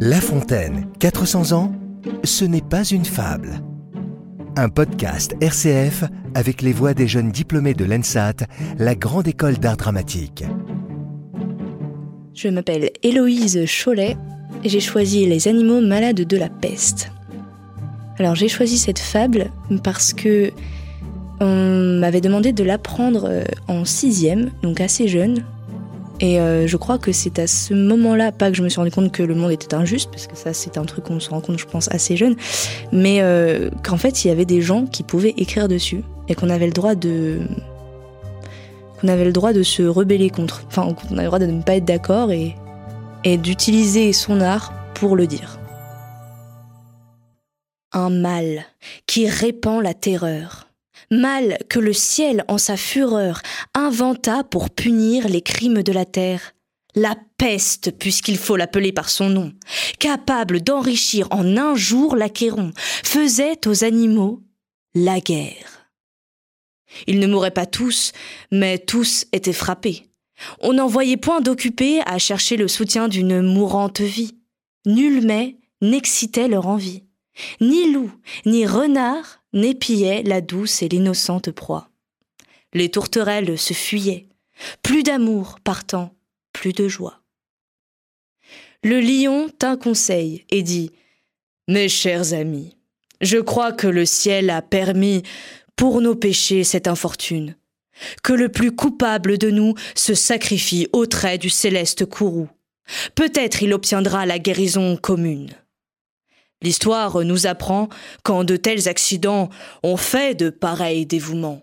La Fontaine, 400 ans, ce n'est pas une fable. Un podcast RCF avec les voix des jeunes diplômés de l'ENSAT, la grande école d'art dramatique. Je m'appelle Héloïse Cholet et j'ai choisi Les animaux malades de la peste. Alors j'ai choisi cette fable parce que on m'avait demandé de l'apprendre euh, en sixième, donc assez jeune, et euh, je crois que c'est à ce moment-là, pas que je me suis rendu compte que le monde était injuste, parce que ça c'est un truc qu'on se rend compte, je pense, assez jeune, mais euh, qu'en fait il y avait des gens qui pouvaient écrire dessus et qu'on avait le droit de qu'on avait le droit de se rebeller contre, enfin qu'on avait le droit de ne pas être d'accord et, et d'utiliser son art pour le dire. Un mal qui répand la terreur mal que le ciel en sa fureur inventa pour punir les crimes de la terre. La peste, puisqu'il faut l'appeler par son nom, capable d'enrichir en un jour l'achéron, faisait aux animaux la guerre. Ils ne mouraient pas tous, mais tous étaient frappés. On n'en voyait point d'occupés à chercher le soutien d'une mourante vie. Nul mais n'excitait leur envie. Ni loup, ni renard n'épillaient la douce et l'innocente proie. Les tourterelles se fuyaient. Plus d'amour partant, plus de joie. Le lion tint conseil et dit Mes chers amis, je crois que le ciel a permis pour nos péchés cette infortune, que le plus coupable de nous se sacrifie au trait du céleste courroux. Peut-être il obtiendra la guérison commune. L'histoire nous apprend qu'en de tels accidents on fait de pareils dévouements.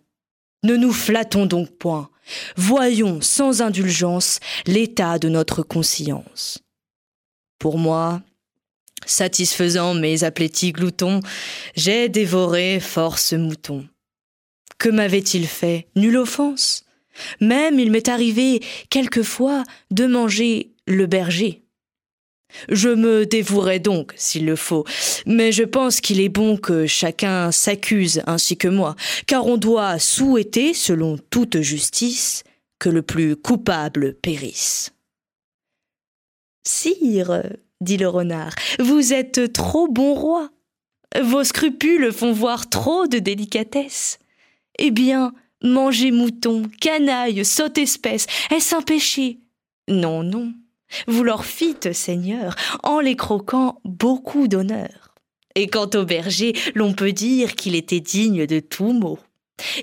Ne nous flattons donc point, voyons sans indulgence l'état de notre conscience. Pour moi, satisfaisant mes appétits gloutons, j'ai dévoré force moutons. Que m'avait-il fait? Nulle offense. Même il m'est arrivé quelquefois de manger le berger. Je me dévouerai donc, s'il le faut, mais je pense qu'il est bon que chacun s'accuse ainsi que moi, car on doit souhaiter, selon toute justice, que le plus coupable périsse. Sire, dit le renard, vous êtes trop bon roi. Vos scrupules font voir trop de délicatesse. Eh bien, manger mouton, canaille, saute espèce, est-ce un péché? Non, non. Vous leur fîtes, Seigneur, en les croquant beaucoup d'honneur. Et quant au berger, l'on peut dire qu'il était digne de tout mot.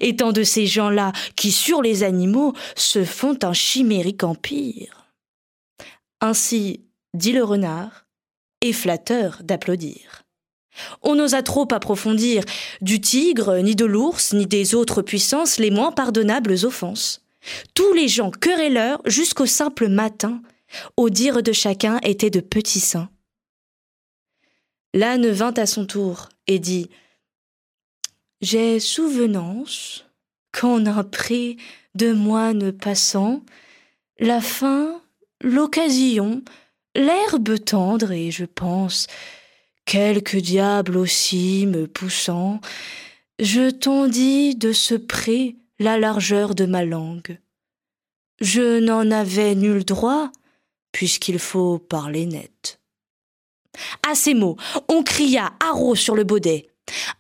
Étant de ces gens-là qui, sur les animaux, se font un chimérique empire. Ainsi, dit le renard, et flatteur d'applaudir. On n'osa trop approfondir du tigre, ni de l'ours, ni des autres puissances les moins pardonnables offenses. Tous les gens querelleurs jusqu'au simple matin au dire de chacun étaient de petits saints. L'âne vint à son tour et dit J'ai souvenance qu'en un pré de moines passant, la faim, l'occasion, l'herbe tendre, et je pense, quelque diable aussi me poussant, je tendis de ce pré la largeur de ma langue. Je n'en avais nul droit, puisqu'il faut parler net. À ces mots, on cria haro sur le baudet.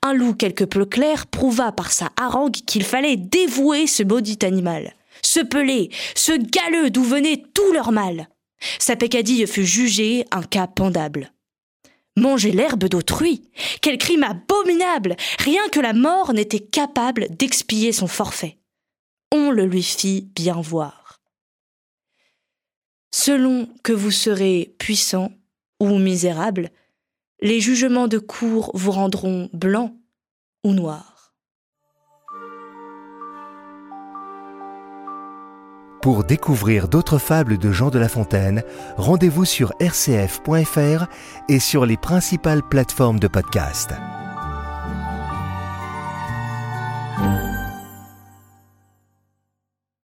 Un loup quelque peu clair prouva par sa harangue qu'il fallait dévouer ce maudit animal, ce pelé, ce galeux d'où venait tout leur mal. Sa peccadille fut jugée un cas pendable. Manger l'herbe d'autrui Quel crime abominable Rien que la mort n'était capable d'expier son forfait. On le lui fit bien voir selon que vous serez puissant ou misérable, les jugements de cour vous rendront blanc ou noir. Pour découvrir d'autres fables de Jean de La Fontaine, rendez-vous sur rcf.fr et sur les principales plateformes de podcast.